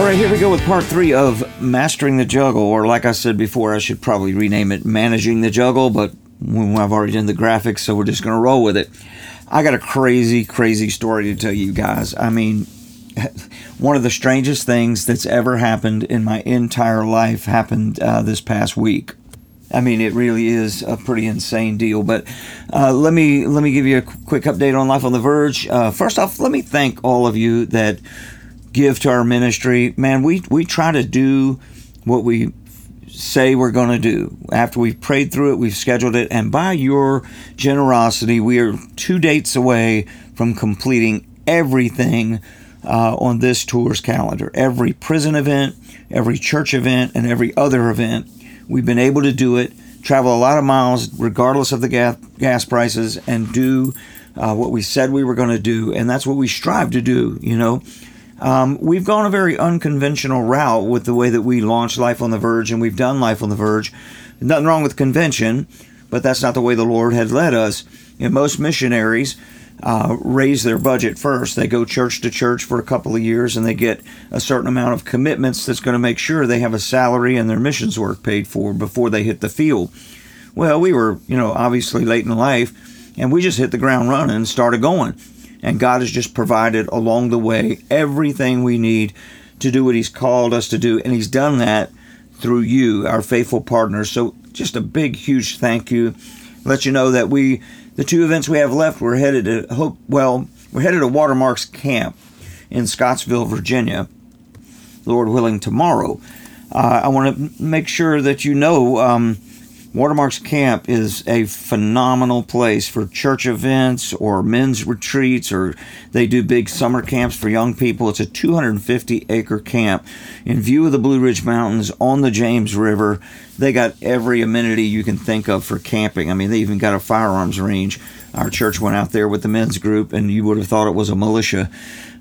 All right, here we go with part three of Mastering the Juggle, or like I said before, I should probably rename it Managing the Juggle, but I've already done the graphics, so we're just going to roll with it. I got a crazy, crazy story to tell you guys. I mean, one of the strangest things that's ever happened in my entire life happened uh, this past week. I mean, it really is a pretty insane deal. But uh, let me let me give you a quick update on Life on the Verge. Uh, first off, let me thank all of you that give to our ministry. Man, we we try to do what we say we're going to do. After we've prayed through it, we've scheduled it, and by your generosity, we are two dates away from completing everything uh, on this tour's calendar. Every prison event, every church event, and every other event. We've been able to do it, travel a lot of miles regardless of the gas, gas prices, and do uh, what we said we were going to do. And that's what we strive to do, you know. Um, we've gone a very unconventional route with the way that we launched Life on the Verge and we've done Life on the Verge. Nothing wrong with convention, but that's not the way the Lord had led us. And most missionaries uh, raise their budget first. They go church to church for a couple of years and they get a certain amount of commitments that's going to make sure they have a salary and their missions work paid for before they hit the field. Well, we were, you know, obviously late in life and we just hit the ground running and started going. And God has just provided along the way everything we need to do what He's called us to do. And He's done that through you, our faithful partners. So just a big, huge thank you. Let you know that we, the two events we have left, we're headed to Hope, well, we're headed to Watermarks Camp in Scottsville, Virginia, Lord willing, tomorrow. Uh, I want to make sure that you know um, Watermarks Camp is a phenomenal place for church events or men's retreats, or they do big summer camps for young people. It's a 250 acre camp in view of the Blue Ridge Mountains on the James River. They got every amenity you can think of for camping. I mean, they even got a firearms range. Our church went out there with the men's group, and you would have thought it was a militia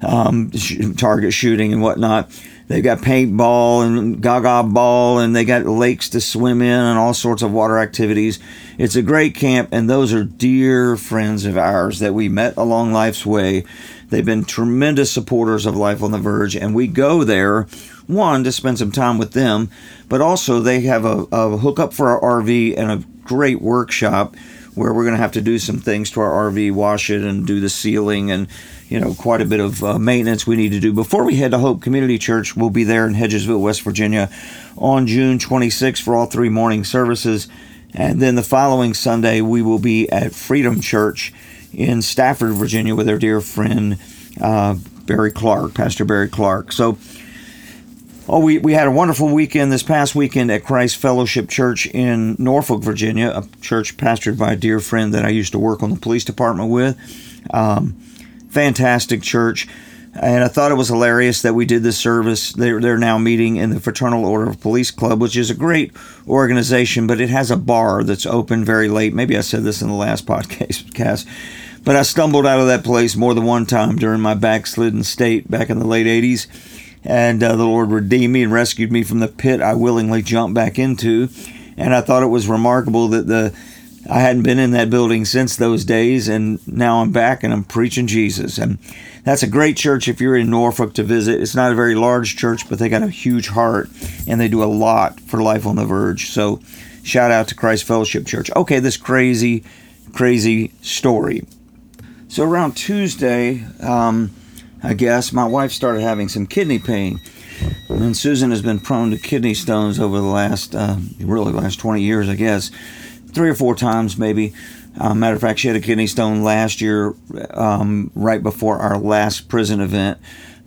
um, target shooting and whatnot They've got paintball and gaga ball, and they got lakes to swim in and all sorts of water activities. It's a great camp, and those are dear friends of ours that we met along life's way. They've been tremendous supporters of Life on the Verge, and we go there, one, to spend some time with them, but also they have a, a hookup for our RV and a great workshop where we're going to have to do some things to our RV, wash it, and do the sealing and you know, quite a bit of uh, maintenance we need to do. Before we head to Hope Community Church, we'll be there in Hedgesville, West Virginia on June 26th for all three morning services. And then the following Sunday, we will be at Freedom Church in Stafford, Virginia with our dear friend uh, Barry Clark, Pastor Barry Clark. So, Oh, we, we had a wonderful weekend this past weekend at Christ Fellowship Church in Norfolk, Virginia, a church pastored by a dear friend that I used to work on the police department with. Um, fantastic church. And I thought it was hilarious that we did this service. They're, they're now meeting in the Fraternal Order of Police Club, which is a great organization, but it has a bar that's open very late. Maybe I said this in the last podcast, but I stumbled out of that place more than one time during my backslidden state back in the late 80s. And uh, the Lord redeemed me and rescued me from the pit I willingly jumped back into. And I thought it was remarkable that the I hadn't been in that building since those days, and now I'm back and I'm preaching Jesus. And that's a great church if you're in Norfolk to visit. It's not a very large church, but they got a huge heart and they do a lot for Life on the Verge. So shout out to Christ Fellowship Church. Okay, this crazy, crazy story. So around Tuesday, um, I guess, my wife started having some kidney pain. And Susan has been prone to kidney stones over the last, uh, really, last 20 years, I guess three or four times maybe. Uh, matter of fact, she had a kidney stone last year, um, right before our last prison event.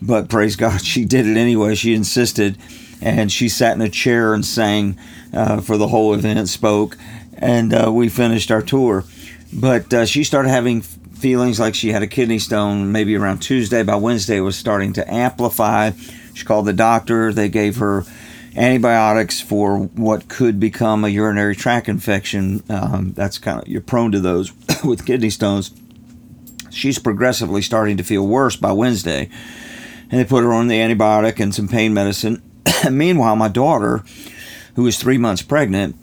But praise God, she did it anyway. She insisted, and she sat in a chair and sang uh, for the whole event, spoke, and uh, we finished our tour. But uh, she started having feelings like she had a kidney stone maybe around Tuesday. By Wednesday, it was starting to amplify. She called the doctor. They gave her antibiotics for what could become a urinary tract infection. Um, that's kind of you're prone to those with kidney stones. She's progressively starting to feel worse by Wednesday, and they put her on the antibiotic and some pain medicine. Meanwhile, my daughter, who is three months pregnant,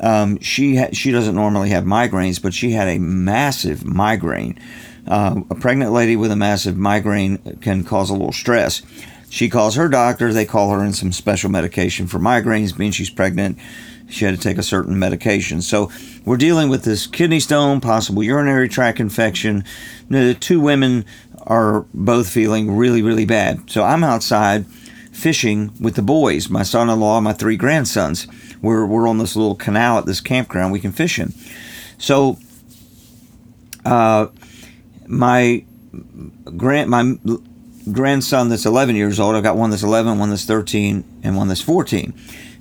um, she ha- she doesn't normally have migraines, but she had a massive migraine. Uh, a pregnant lady with a massive migraine can cause a little stress. She calls her doctor. They call her in some special medication for migraines, being she's pregnant. She had to take a certain medication. So we're dealing with this kidney stone, possible urinary tract infection. The two women are both feeling really, really bad. So I'm outside fishing with the boys, my son in law, my three grandsons. We're, we're on this little canal at this campground we can fish in. So uh, my grand my grandson that's 11 years old. I've got one that's 11, one that's 13, and one that's 14.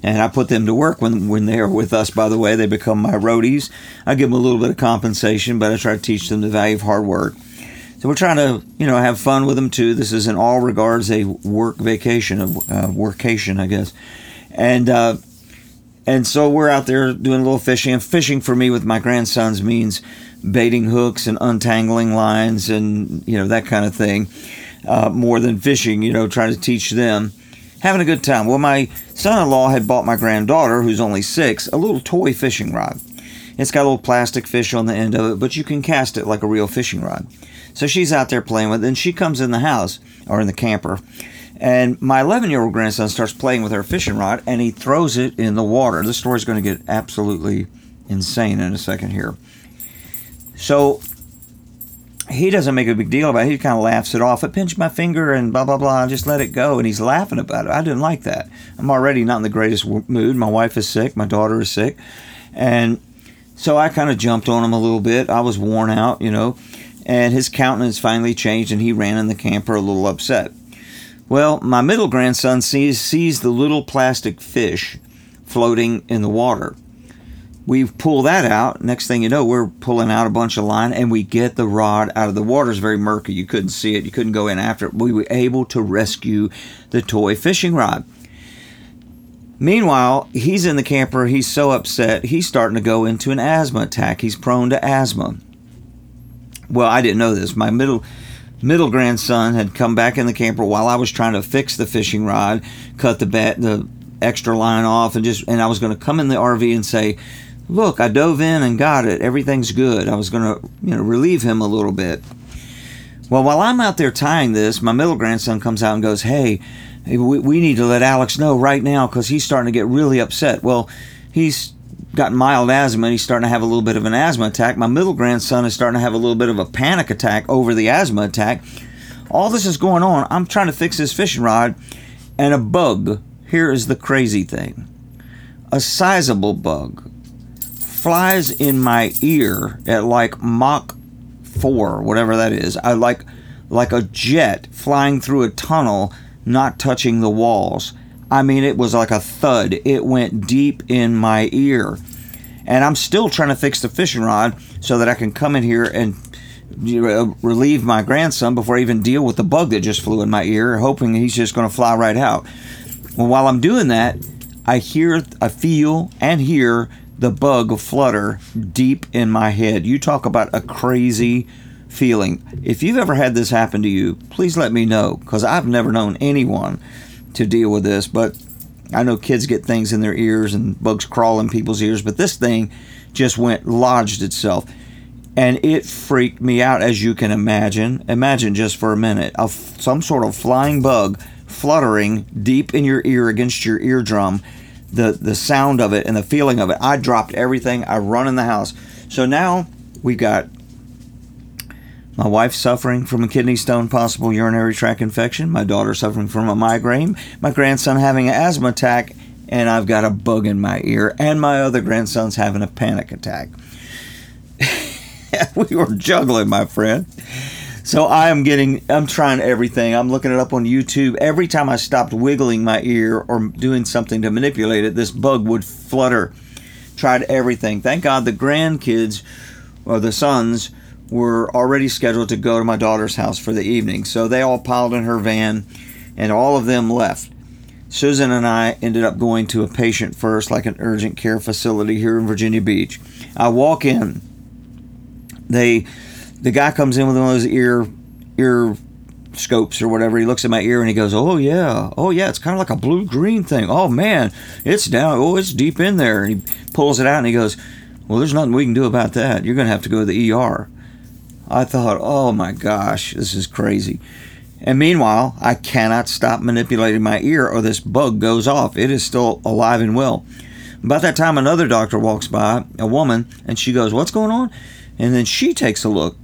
And I put them to work when, when they are with us, by the way. They become my roadies. I give them a little bit of compensation, but I try to teach them the value of hard work. So we're trying to, you know, have fun with them too. This is in all regards a work vacation, a uh, workation, I guess. And, uh, and so we're out there doing a little fishing. And fishing for me with my grandsons means baiting hooks and untangling lines and, you know, that kind of thing uh, more than fishing, you know, trying to teach them. Having a good time. Well, my son in law had bought my granddaughter, who's only six, a little toy fishing rod. It's got a little plastic fish on the end of it, but you can cast it like a real fishing rod. So she's out there playing with it, and she comes in the house or in the camper. And my 11 year old grandson starts playing with her fishing rod and he throws it in the water. This story's going to get absolutely insane in a second here. So he doesn't make a big deal about it. He kind of laughs it off. I pinched my finger and blah, blah, blah. I just let it go. And he's laughing about it. I didn't like that. I'm already not in the greatest mood. My wife is sick. My daughter is sick. And so I kind of jumped on him a little bit. I was worn out, you know. And his countenance finally changed and he ran in the camper a little upset. Well, my middle grandson sees, sees the little plastic fish floating in the water we pull that out. Next thing you know, we're pulling out a bunch of line and we get the rod out of the water. It's very murky. You couldn't see it. You couldn't go in after it. We were able to rescue the toy fishing rod. Meanwhile, he's in the camper. He's so upset. He's starting to go into an asthma attack. He's prone to asthma. Well, I didn't know this. My middle middle grandson had come back in the camper while I was trying to fix the fishing rod, cut the bat, the extra line off, and just and I was going to come in the RV and say, look, I dove in and got it. Everything's good. I was going to, you know, relieve him a little bit. Well, while I'm out there tying this, my middle grandson comes out and goes, hey, we, we need to let Alex know right now because he's starting to get really upset. Well, he's got mild asthma and he's starting to have a little bit of an asthma attack. My middle grandson is starting to have a little bit of a panic attack over the asthma attack. All this is going on. I'm trying to fix this fishing rod, and a bug. Here is the crazy thing a sizable bug flies in my ear at like Mach 4, whatever that is. I like like a jet flying through a tunnel, not touching the walls. I mean, it was like a thud. It went deep in my ear. And I'm still trying to fix the fishing rod so that I can come in here and relieve my grandson before I even deal with the bug that just flew in my ear, hoping he's just going to fly right out. Well, while I'm doing that, I hear, I feel, and hear the bug flutter deep in my head. You talk about a crazy feeling. If you've ever had this happen to you, please let me know because I've never known anyone to deal with this. But I know kids get things in their ears and bugs crawl in people's ears, but this thing just went lodged itself. And it freaked me out, as you can imagine. Imagine just for a minute of some sort of flying bug fluttering deep in your ear against your eardrum the the sound of it and the feeling of it. I dropped everything. I run in the house. So now we got my wife suffering from a kidney stone, possible urinary tract infection. My daughter suffering from a migraine. My grandson having an asthma attack, and I've got a bug in my ear. And my other grandson's having a panic attack. we were juggling, my friend. So I am getting, I'm trying everything. I'm looking it up on YouTube. Every time I stopped wiggling my ear or doing something to manipulate it, this bug would flutter. Tried everything. Thank God the grandkids or the sons were already scheduled to go to my daughter's house for the evening. So they all piled in her van and all of them left. Susan and I ended up going to a patient first, like an urgent care facility here in Virginia Beach. I walk in. They the guy comes in with one of those ear ear scopes or whatever. He looks at my ear and he goes, "Oh yeah, oh yeah, it's kind of like a blue green thing. Oh man, it's down. Oh, it's deep in there." And he pulls it out and he goes, "Well, there's nothing we can do about that. You're gonna have to go to the ER." I thought, "Oh my gosh, this is crazy." And meanwhile, I cannot stop manipulating my ear or this bug goes off. It is still alive and well. About that time, another doctor walks by, a woman, and she goes, What's going on? And then she takes a look.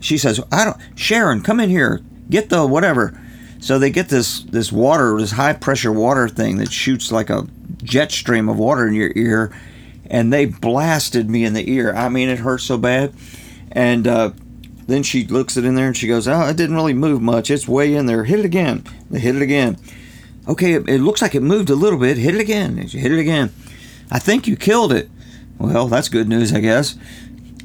She says, I don't, Sharon, come in here, get the whatever. So they get this this water, this high pressure water thing that shoots like a jet stream of water in your ear, and they blasted me in the ear. I mean, it hurt so bad. And uh, then she looks it in there and she goes, "Oh, it didn't really move much. It's way in there. Hit it again. They hit it again. Okay, it, it looks like it moved a little bit. Hit it again. Hit it again. I think you killed it. Well, that's good news, I guess.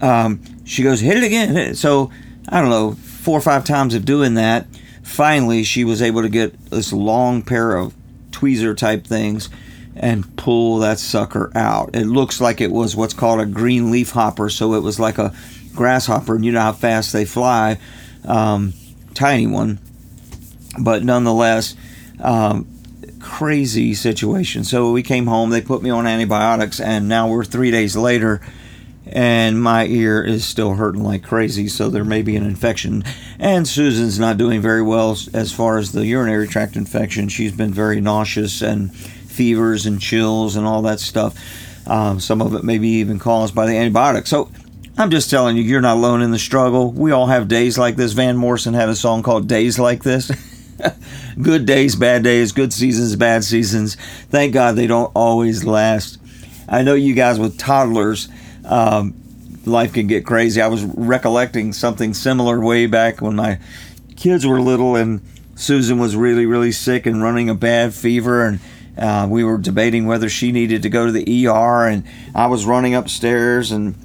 Um, she goes, hit it again. So I don't know, four or five times of doing that finally she was able to get this long pair of tweezer type things and pull that sucker out. It looks like it was what's called a green leaf hopper, so it was like a grasshopper, and you know how fast they fly, um, tiny one, but nonetheless, um, crazy situation. So we came home, they put me on antibiotics, and now we're three days later and my ear is still hurting like crazy, so there may be an infection. And Susan's not doing very well as far as the urinary tract infection. She's been very nauseous and fevers and chills and all that stuff. Um, some of it may be even caused by the antibiotics. So I'm just telling you, you're not alone in the struggle. We all have days like this. Van Morrison had a song called Days Like This. good days, bad days, good seasons, bad seasons. Thank God they don't always last. I know you guys with toddlers um, life can get crazy. I was recollecting something similar way back when my kids were little and Susan was really, really sick and running a bad fever. And uh, we were debating whether she needed to go to the ER. And I was running upstairs and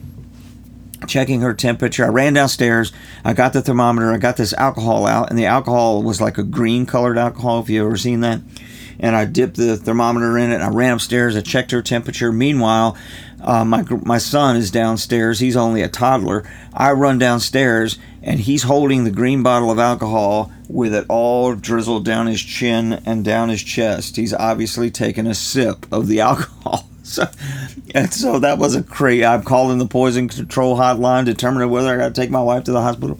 checking her temperature. I ran downstairs. I got the thermometer. I got this alcohol out, and the alcohol was like a green colored alcohol. If you ever seen that, and I dipped the thermometer in it. I ran upstairs. I checked her temperature. Meanwhile, uh, my my son is downstairs. He's only a toddler. I run downstairs and he's holding the green bottle of alcohol with it all drizzled down his chin and down his chest. He's obviously taken a sip of the alcohol. So, and so that was a crazy. I'm calling the poison control hotline, determining whether I got to take my wife to the hospital.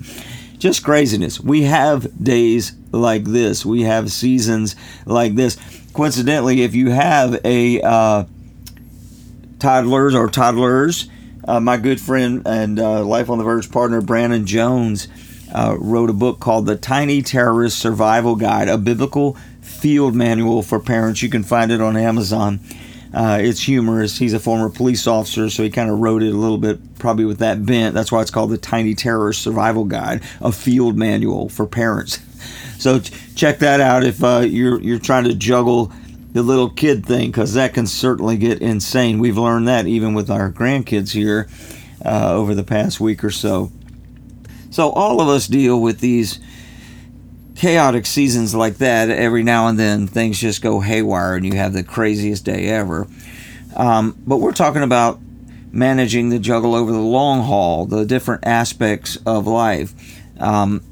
Just craziness. We have days like this. We have seasons like this. Coincidentally, if you have a uh, toddlers or toddlers. Uh, my good friend and uh, Life on the Verge partner Brandon Jones uh, wrote a book called The Tiny Terrorist Survival Guide, a biblical field manual for parents. You can find it on Amazon. Uh, it's humorous. He's a former police officer, so he kind of wrote it a little bit, probably with that bent. That's why it's called the Tiny Terrorist Survival Guide, a field manual for parents. So check that out if uh, you're you're trying to juggle the little kid thing because that can certainly get insane. We've learned that even with our grandkids here uh, over the past week or so. So, all of us deal with these chaotic seasons like that. Every now and then, things just go haywire and you have the craziest day ever. Um, but we're talking about managing the juggle over the long haul, the different aspects of life. Um,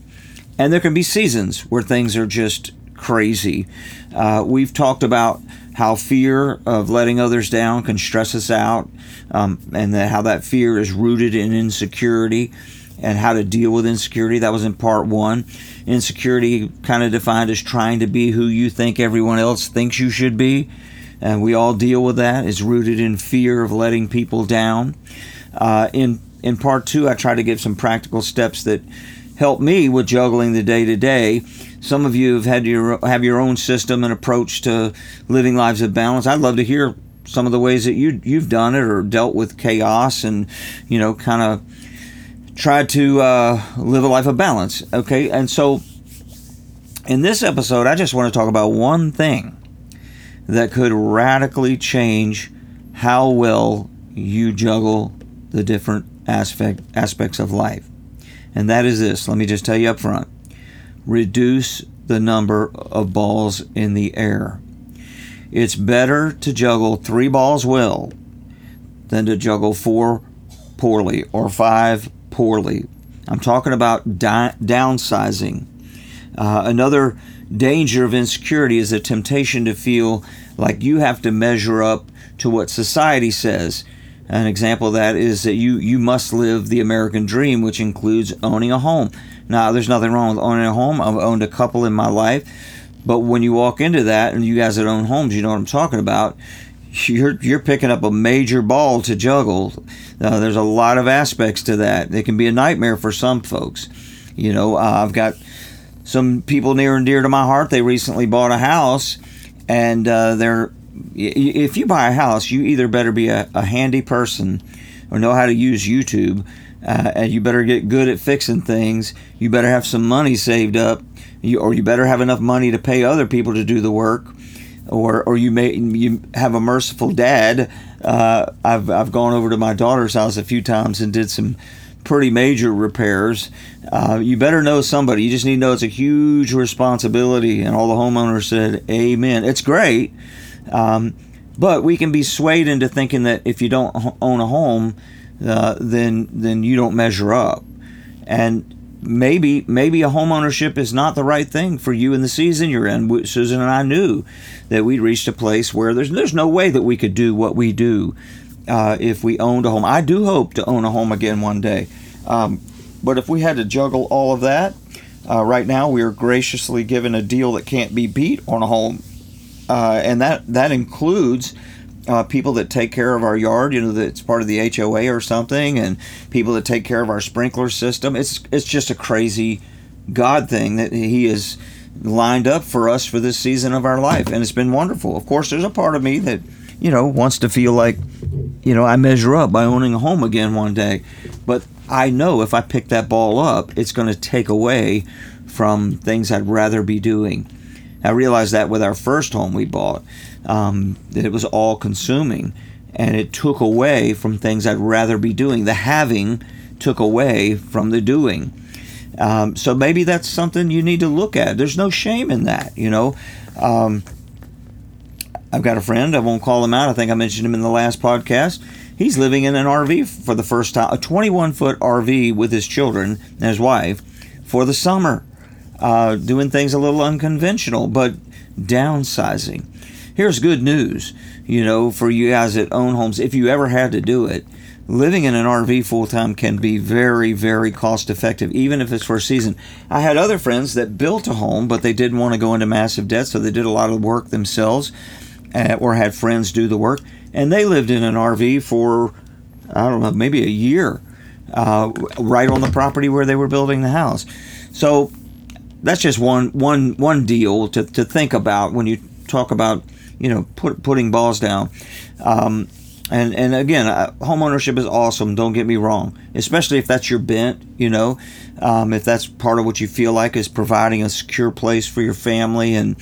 and there can be seasons where things are just crazy. Uh, we've talked about how fear of letting others down can stress us out, um, and that how that fear is rooted in insecurity and how to deal with insecurity. That was in part one. Insecurity, kind of defined as trying to be who you think everyone else thinks you should be. And we all deal with that. It's rooted in fear of letting people down. Uh, in in part two, I try to give some practical steps that help me with juggling the day to day some of you have had your have your own system and approach to living lives of balance. I'd love to hear some of the ways that you you've done it or dealt with chaos and you know kind of tried to uh, live a life of balance. Okay, and so in this episode, I just want to talk about one thing that could radically change how well you juggle the different aspect aspects of life. And that is this. Let me just tell you up front reduce the number of balls in the air. It's better to juggle three balls well than to juggle four poorly or five poorly. I'm talking about di- downsizing. Uh, another danger of insecurity is the temptation to feel like you have to measure up to what society says. An example of that is that you you must live the American dream, which includes owning a home. Now, there's nothing wrong with owning a home. I've owned a couple in my life, but when you walk into that, and you guys that own homes, you know what I'm talking about. You're you're picking up a major ball to juggle. Uh, there's a lot of aspects to that. It can be a nightmare for some folks. You know, uh, I've got some people near and dear to my heart. They recently bought a house, and uh, they're if you buy a house, you either better be a, a handy person or know how to use YouTube, uh, and you better get good at fixing things. You better have some money saved up, you, or you better have enough money to pay other people to do the work, or or you may you have a merciful dad. Uh, I've I've gone over to my daughter's house a few times and did some pretty major repairs. Uh, you better know somebody. You just need to know it's a huge responsibility. And all the homeowners said, "Amen." It's great um, but we can be swayed into thinking that if you don't own a home, uh, then then you don't measure up, and maybe maybe a home ownership is not the right thing for you in the season you're in. Susan and I knew that we'd reached a place where there's there's no way that we could do what we do uh, if we owned a home. I do hope to own a home again one day, um, but if we had to juggle all of that, uh, right now we are graciously given a deal that can't be beat on a home uh, and that that includes uh, people that take care of our yard. You know, that's part of the HOA or something, and people that take care of our sprinkler system. It's it's just a crazy God thing that He is lined up for us for this season of our life, and it's been wonderful. Of course, there's a part of me that you know wants to feel like you know I measure up by owning a home again one day, but I know if I pick that ball up, it's going to take away from things I'd rather be doing. I realized that with our first home we bought, um, that it was all consuming and it took away from things I'd rather be doing. The having took away from the doing. Um, so maybe that's something you need to look at. There's no shame in that, you know. Um, I've got a friend, I won't call him out. I think I mentioned him in the last podcast. He's living in an RV for the first time, a 21 foot RV with his children and his wife for the summer uh, doing things a little unconventional, but downsizing. Here's good news, you know, for you guys that own homes. If you ever had to do it, living in an RV full time can be very, very cost effective, even if it's for a season. I had other friends that built a home, but they didn't want to go into massive debt, so they did a lot of work themselves uh, or had friends do the work. And they lived in an RV for, I don't know, maybe a year, uh, right on the property where they were building the house. So that's just one one one deal to, to think about when you talk about you know put, putting balls down. Um, and and again, uh, home ownership is awesome. Don't get me wrong, especially if that's your bent. You know, um, if that's part of what you feel like is providing a secure place for your family and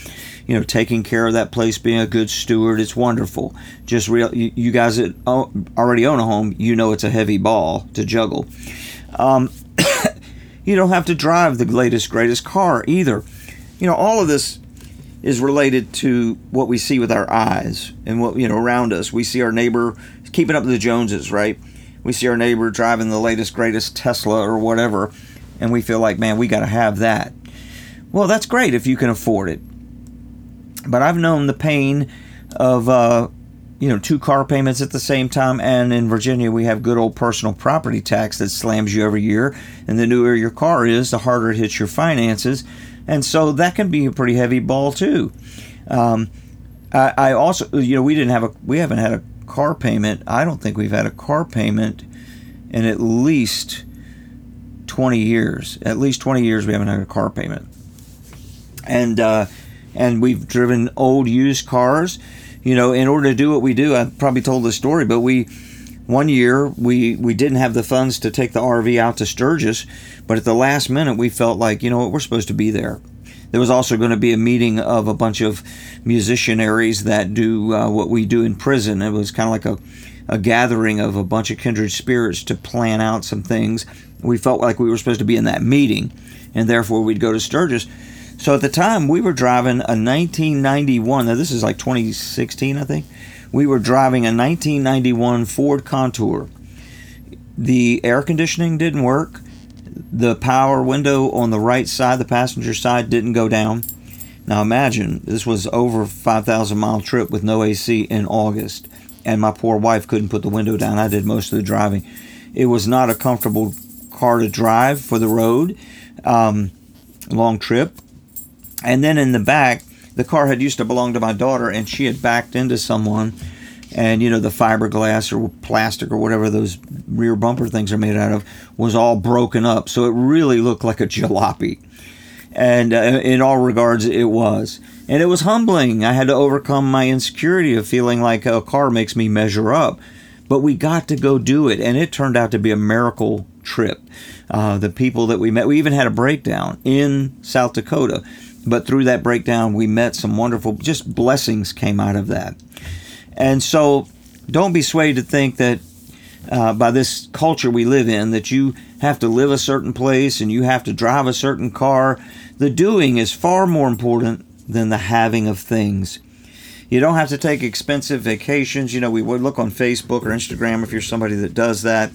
you know taking care of that place, being a good steward. It's wonderful. Just real, you, you guys that already own a home, you know it's a heavy ball to juggle. Um, you don't have to drive the latest, greatest car either. You know, all of this is related to what we see with our eyes and what, you know, around us. We see our neighbor keeping up with the Joneses, right? We see our neighbor driving the latest, greatest Tesla or whatever, and we feel like, man, we got to have that. Well, that's great if you can afford it. But I've known the pain of uh, you know two car payments at the same time and in virginia we have good old personal property tax that slams you every year and the newer your car is the harder it hits your finances and so that can be a pretty heavy ball too. Um, I, I, also you know we didn't have a we haven't had a car payment. I don't think we've had a car payment in at least 20 years. At least 20 years we haven't had a car payment. And uh, and we've driven old used cars. You know, in order to do what we do, I probably told the story, but we one year we we didn't have the funds to take the RV out to Sturgis, but at the last minute we felt like you know what we're supposed to be there. There was also going to be a meeting of a bunch of musicianaries that do uh, what we do in prison. It was kind of like a a gathering of a bunch of kindred spirits to plan out some things. We felt like we were supposed to be in that meeting, and therefore we'd go to Sturgis. So at the time, we were driving a 1991. Now this is like 2016, I think. We were driving a 1991 Ford Contour. The air conditioning didn't work. The power window on the right side, the passenger side, didn't go down. Now imagine this was over 5,000 mile trip with no AC in August, and my poor wife couldn't put the window down. I did most of the driving. It was not a comfortable car to drive for the road, um, long trip. And then in the back, the car had used to belong to my daughter, and she had backed into someone, and you know the fiberglass or plastic or whatever those rear bumper things are made out of was all broken up, so it really looked like a jalopy. And uh, in all regards, it was. And it was humbling. I had to overcome my insecurity of feeling like a car makes me measure up. But we got to go do it, and it turned out to be a miracle trip. Uh, the people that we met, we even had a breakdown in South Dakota. But through that breakdown, we met some wonderful, just blessings came out of that. And so don't be swayed to think that uh, by this culture we live in that you have to live a certain place and you have to drive a certain car. The doing is far more important than the having of things. You don't have to take expensive vacations. You know, we would look on Facebook or Instagram if you're somebody that does that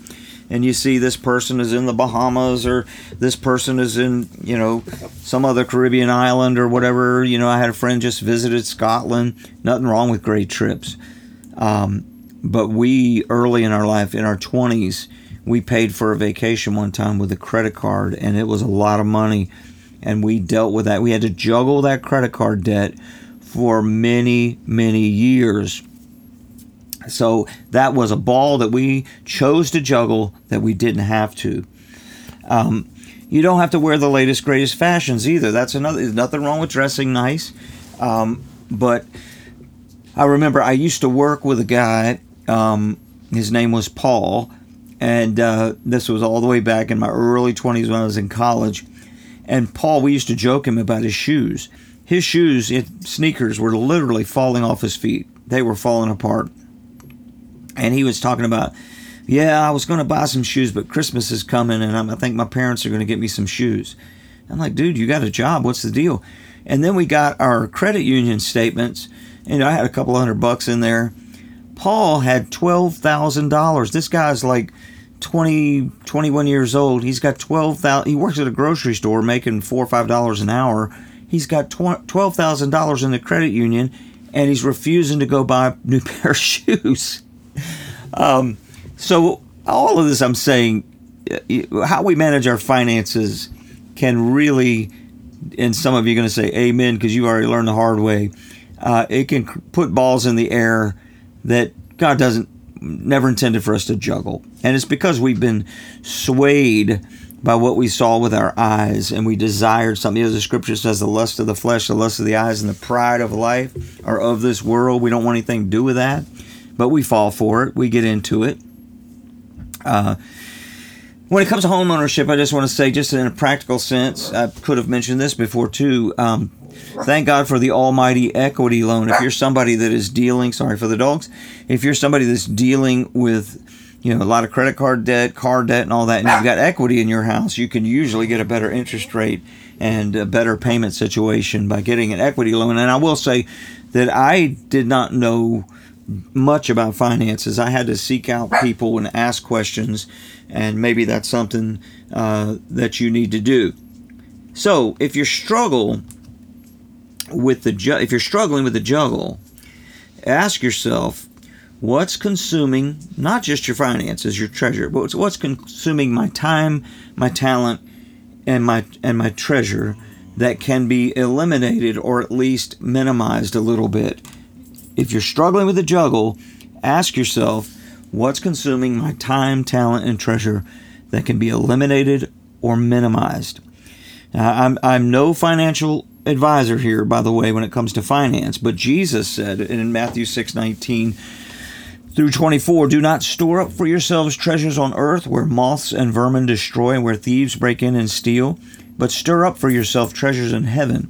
and you see this person is in the Bahamas or this person is in, you know, some other Caribbean island or whatever. You know, I had a friend just visited Scotland. Nothing wrong with great trips. Um, but we, early in our life, in our 20s, we paid for a vacation one time with a credit card, and it was a lot of money. And we dealt with that. We had to juggle that credit card debt for many, many years. So that was a ball that we chose to juggle that we didn't have to. Um, you don't have to wear the latest, greatest fashions either. That's another. There's nothing wrong with dressing nice, um, but I remember I used to work with a guy. Um, his name was Paul, and uh, this was all the way back in my early 20s when I was in college. And Paul, we used to joke him about his shoes. His shoes, it, sneakers, were literally falling off his feet. They were falling apart. And he was talking about, yeah, I was going to buy some shoes, but Christmas is coming, and I'm, I think my parents are going to get me some shoes. I'm like, dude, you got a job. What's the deal? And then we got our credit union statements, and I had a couple hundred bucks in there. Paul had $12,000. This guy's like 20, 21 years old. He's got 12000 He works at a grocery store making 4 or $5 an hour. He's got $12,000 in the credit union, and he's refusing to go buy a new pair of shoes. Um, so all of this, I'm saying, uh, how we manage our finances can really, and some of you are going to say amen because you already learned the hard way. Uh, it can put balls in the air that God doesn't never intended for us to juggle, and it's because we've been swayed by what we saw with our eyes and we desired something. As the scripture says, the lust of the flesh, the lust of the eyes, and the pride of life are of this world. We don't want anything to do with that but we fall for it. We get into it. Uh, when it comes to home ownership, I just want to say, just in a practical sense, I could have mentioned this before too. Um, thank God for the almighty equity loan. If you're somebody that is dealing, sorry for the dogs, if you're somebody that's dealing with, you know, a lot of credit card debt, car debt, and all that, and you've got equity in your house, you can usually get a better interest rate and a better payment situation by getting an equity loan. And I will say that I did not know much about finances. I had to seek out people and ask questions, and maybe that's something uh, that you need to do. So, if you struggle with the ju- if you're struggling with the juggle, ask yourself, what's consuming not just your finances, your treasure, but what's consuming my time, my talent, and my and my treasure that can be eliminated or at least minimized a little bit if you're struggling with the juggle, ask yourself what's consuming my time, talent, and treasure that can be eliminated or minimized. Now, I'm, I'm no financial advisor here, by the way, when it comes to finance, but Jesus said in Matthew 6 19 through 24, Do not store up for yourselves treasures on earth where moths and vermin destroy where thieves break in and steal, but stir up for yourself treasures in heaven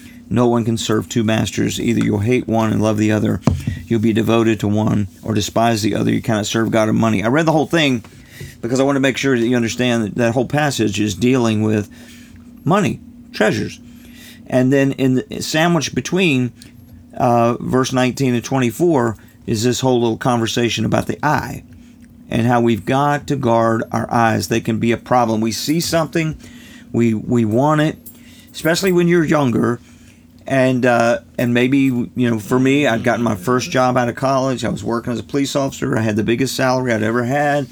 No one can serve two masters. Either you'll hate one and love the other, you'll be devoted to one, or despise the other. You cannot serve God and money. I read the whole thing because I want to make sure that you understand that that whole passage is dealing with money, treasures. And then in the sandwich between uh, verse 19 and 24 is this whole little conversation about the eye and how we've got to guard our eyes. They can be a problem. We see something, we we want it, especially when you're younger. And uh, and maybe you know, for me, I'd gotten my first job out of college. I was working as a police officer. I had the biggest salary I'd ever had.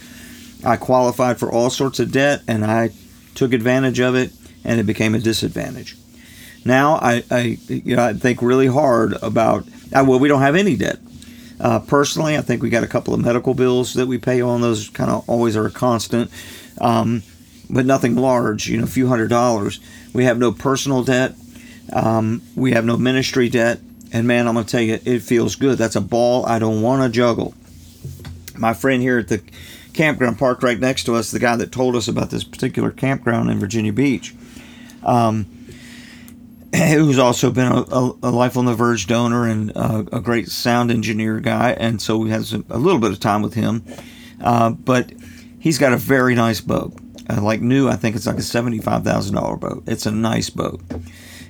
I qualified for all sorts of debt, and I took advantage of it, and it became a disadvantage. Now I, I you know I think really hard about uh, well we don't have any debt. Uh, personally, I think we got a couple of medical bills that we pay on. Those kind of always are a constant, um, but nothing large. You know, a few hundred dollars. We have no personal debt. Um, we have no ministry debt. And man, I'm gonna tell you, it feels good. That's a ball I don't want to juggle. My friend here at the campground parked right next to us, the guy that told us about this particular campground in Virginia Beach. Um, who's also been a, a, a, Life on the Verge donor and uh, a great sound engineer guy, and so we had some, a little bit of time with him. Uh, but he's got a very nice boat, uh, like new. I think it's like a seventy-five thousand dollar boat. It's a nice boat,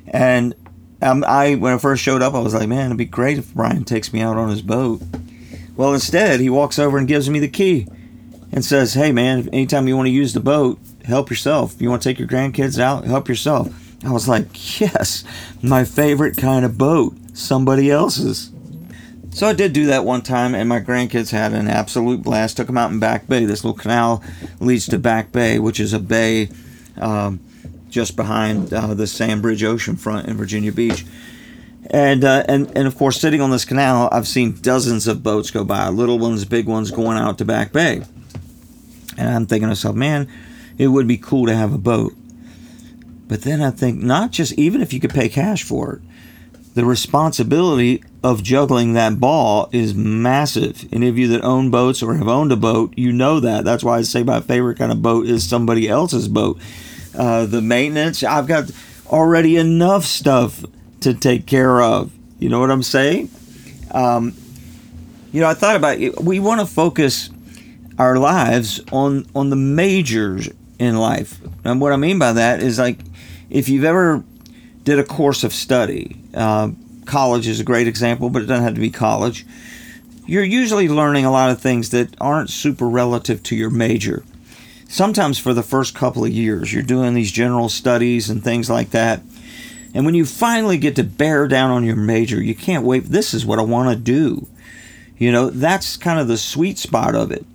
and um, I when I first showed up, I was like, man, it'd be great if Brian takes me out on his boat. Well, instead, he walks over and gives me the key and says, "Hey, man, anytime you want to use the boat, help yourself. You want to take your grandkids out, help yourself." I was like, yes, my favorite kind of boat, somebody else's. So I did do that one time, and my grandkids had an absolute blast. Took them out in Back Bay. This little canal leads to Back Bay, which is a bay um, just behind uh, the Sandbridge Oceanfront in Virginia Beach. And, uh, and and of course, sitting on this canal, I've seen dozens of boats go by, little ones, big ones, going out to Back Bay. And I'm thinking to myself, man, it would be cool to have a boat. But then I think not just even if you could pay cash for it, the responsibility of juggling that ball is massive. Any of you that own boats or have owned a boat, you know that. That's why I say my favorite kind of boat is somebody else's boat. Uh, the maintenance, I've got already enough stuff to take care of. You know what I'm saying? Um, you know, I thought about it. We want to focus our lives on on the majors in life, and what I mean by that is like if you've ever did a course of study, uh, college is a great example, but it doesn't have to be college. You're usually learning a lot of things that aren't super relative to your major. Sometimes for the first couple of years, you're doing these general studies and things like that. And when you finally get to bear down on your major, you can't wait. This is what I want to do. You know, that's kind of the sweet spot of it.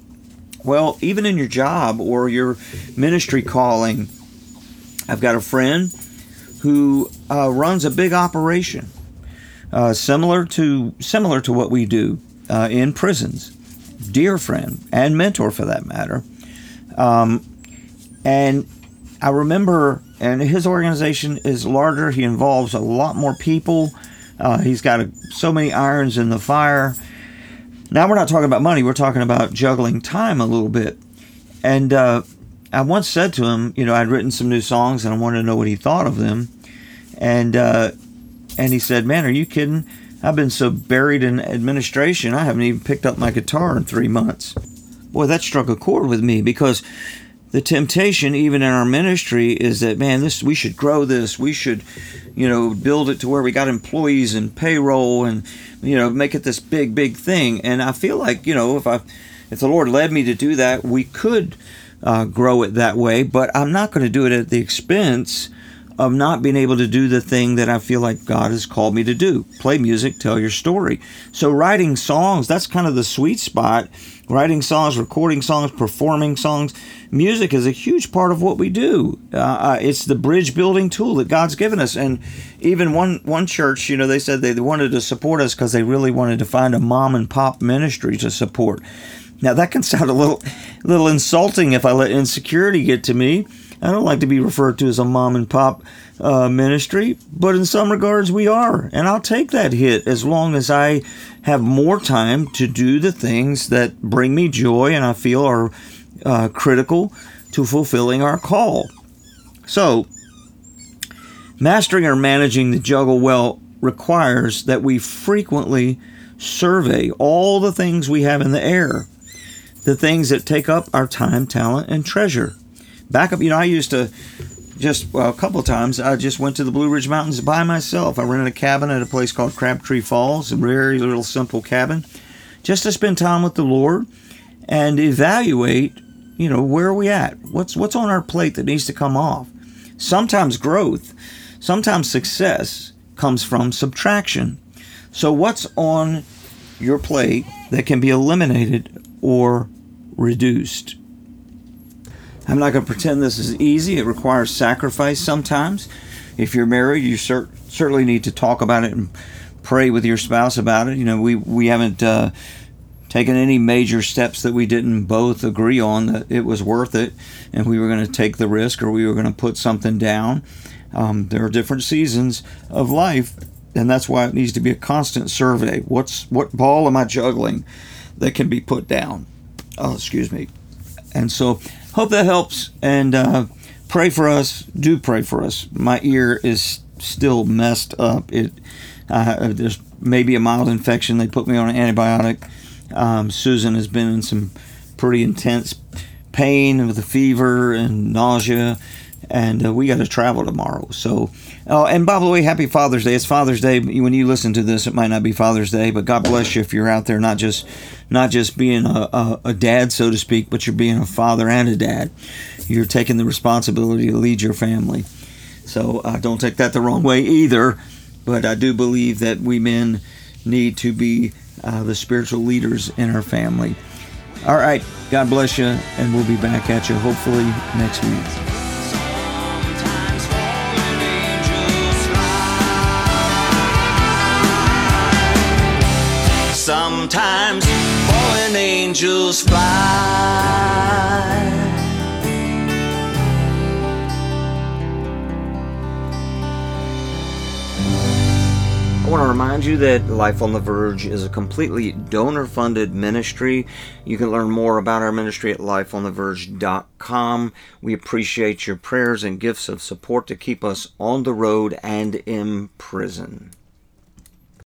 Well, even in your job or your ministry calling, I've got a friend who uh, runs a big operation, uh, similar to similar to what we do uh, in prisons. Dear friend and mentor, for that matter. Um, and I remember, and his organization is larger. He involves a lot more people. Uh, he's got a, so many irons in the fire. Now we're not talking about money. We're talking about juggling time a little bit. And uh, I once said to him, you know, I'd written some new songs and I wanted to know what he thought of them, and uh, and he said, "Man, are you kidding? I've been so buried in administration, I haven't even picked up my guitar in three months." Boy, that struck a chord with me because the temptation, even in our ministry, is that man, this we should grow this. We should, you know, build it to where we got employees and payroll, and you know, make it this big, big thing. And I feel like you know, if I, if the Lord led me to do that, we could uh, grow it that way, but I'm not going to do it at the expense of not being able to do the thing that I feel like God has called me to do play music, tell your story. So, writing songs, that's kind of the sweet spot. Writing songs, recording songs, performing songs. Music is a huge part of what we do. Uh, uh it's the bridge building tool that God's given us. And even one, one church, you know, they said they wanted to support us because they really wanted to find a mom and pop ministry to support. Now that can sound a little, little insulting if I let insecurity get to me. I don't like to be referred to as a mom and pop uh, ministry, but in some regards we are, and I'll take that hit as long as I have more time to do the things that bring me joy and I feel are uh, critical to fulfilling our call. So, mastering or managing the juggle well requires that we frequently survey all the things we have in the air the things that take up our time, talent, and treasure. Back up, you know, I used to just well, a couple times, I just went to the Blue Ridge Mountains by myself. I rented a cabin at a place called Crabtree Falls, a very little simple cabin, just to spend time with the Lord and evaluate, you know, where are we at? What's what's on our plate that needs to come off? Sometimes growth, sometimes success comes from subtraction. So what's on your plate that can be eliminated or reduced? I'm not going to pretend this is easy. It requires sacrifice sometimes. If you're married, you cert- certainly need to talk about it and pray with your spouse about it. You know, we we haven't uh, taken any major steps that we didn't both agree on that it was worth it, and we were going to take the risk or we were going to put something down. Um, there are different seasons of life, and that's why it needs to be a constant survey. What's what ball am I juggling that can be put down? Oh, excuse me. And so hope that helps and uh, pray for us. Do pray for us. My ear is still messed up. It uh, there's maybe a mild infection. They put me on an antibiotic. Um, Susan has been in some pretty intense pain with a fever and nausea, and uh, we got to travel tomorrow. So, oh, and by the way, happy Father's Day. It's Father's Day. When you listen to this, it might not be Father's Day, but God bless you if you're out there, not just not just being a, a, a dad, so to speak, but you're being a father and a dad. You're taking the responsibility to lead your family. So uh, don't take that the wrong way either. But I do believe that we men need to be uh, the spiritual leaders in our family. All right. God bless you, and we'll be back at you hopefully next week. Sometimes fallen angels fly. I want to remind you that Life on the Verge is a completely donor funded ministry. You can learn more about our ministry at lifeontheverge.com. We appreciate your prayers and gifts of support to keep us on the road and in prison.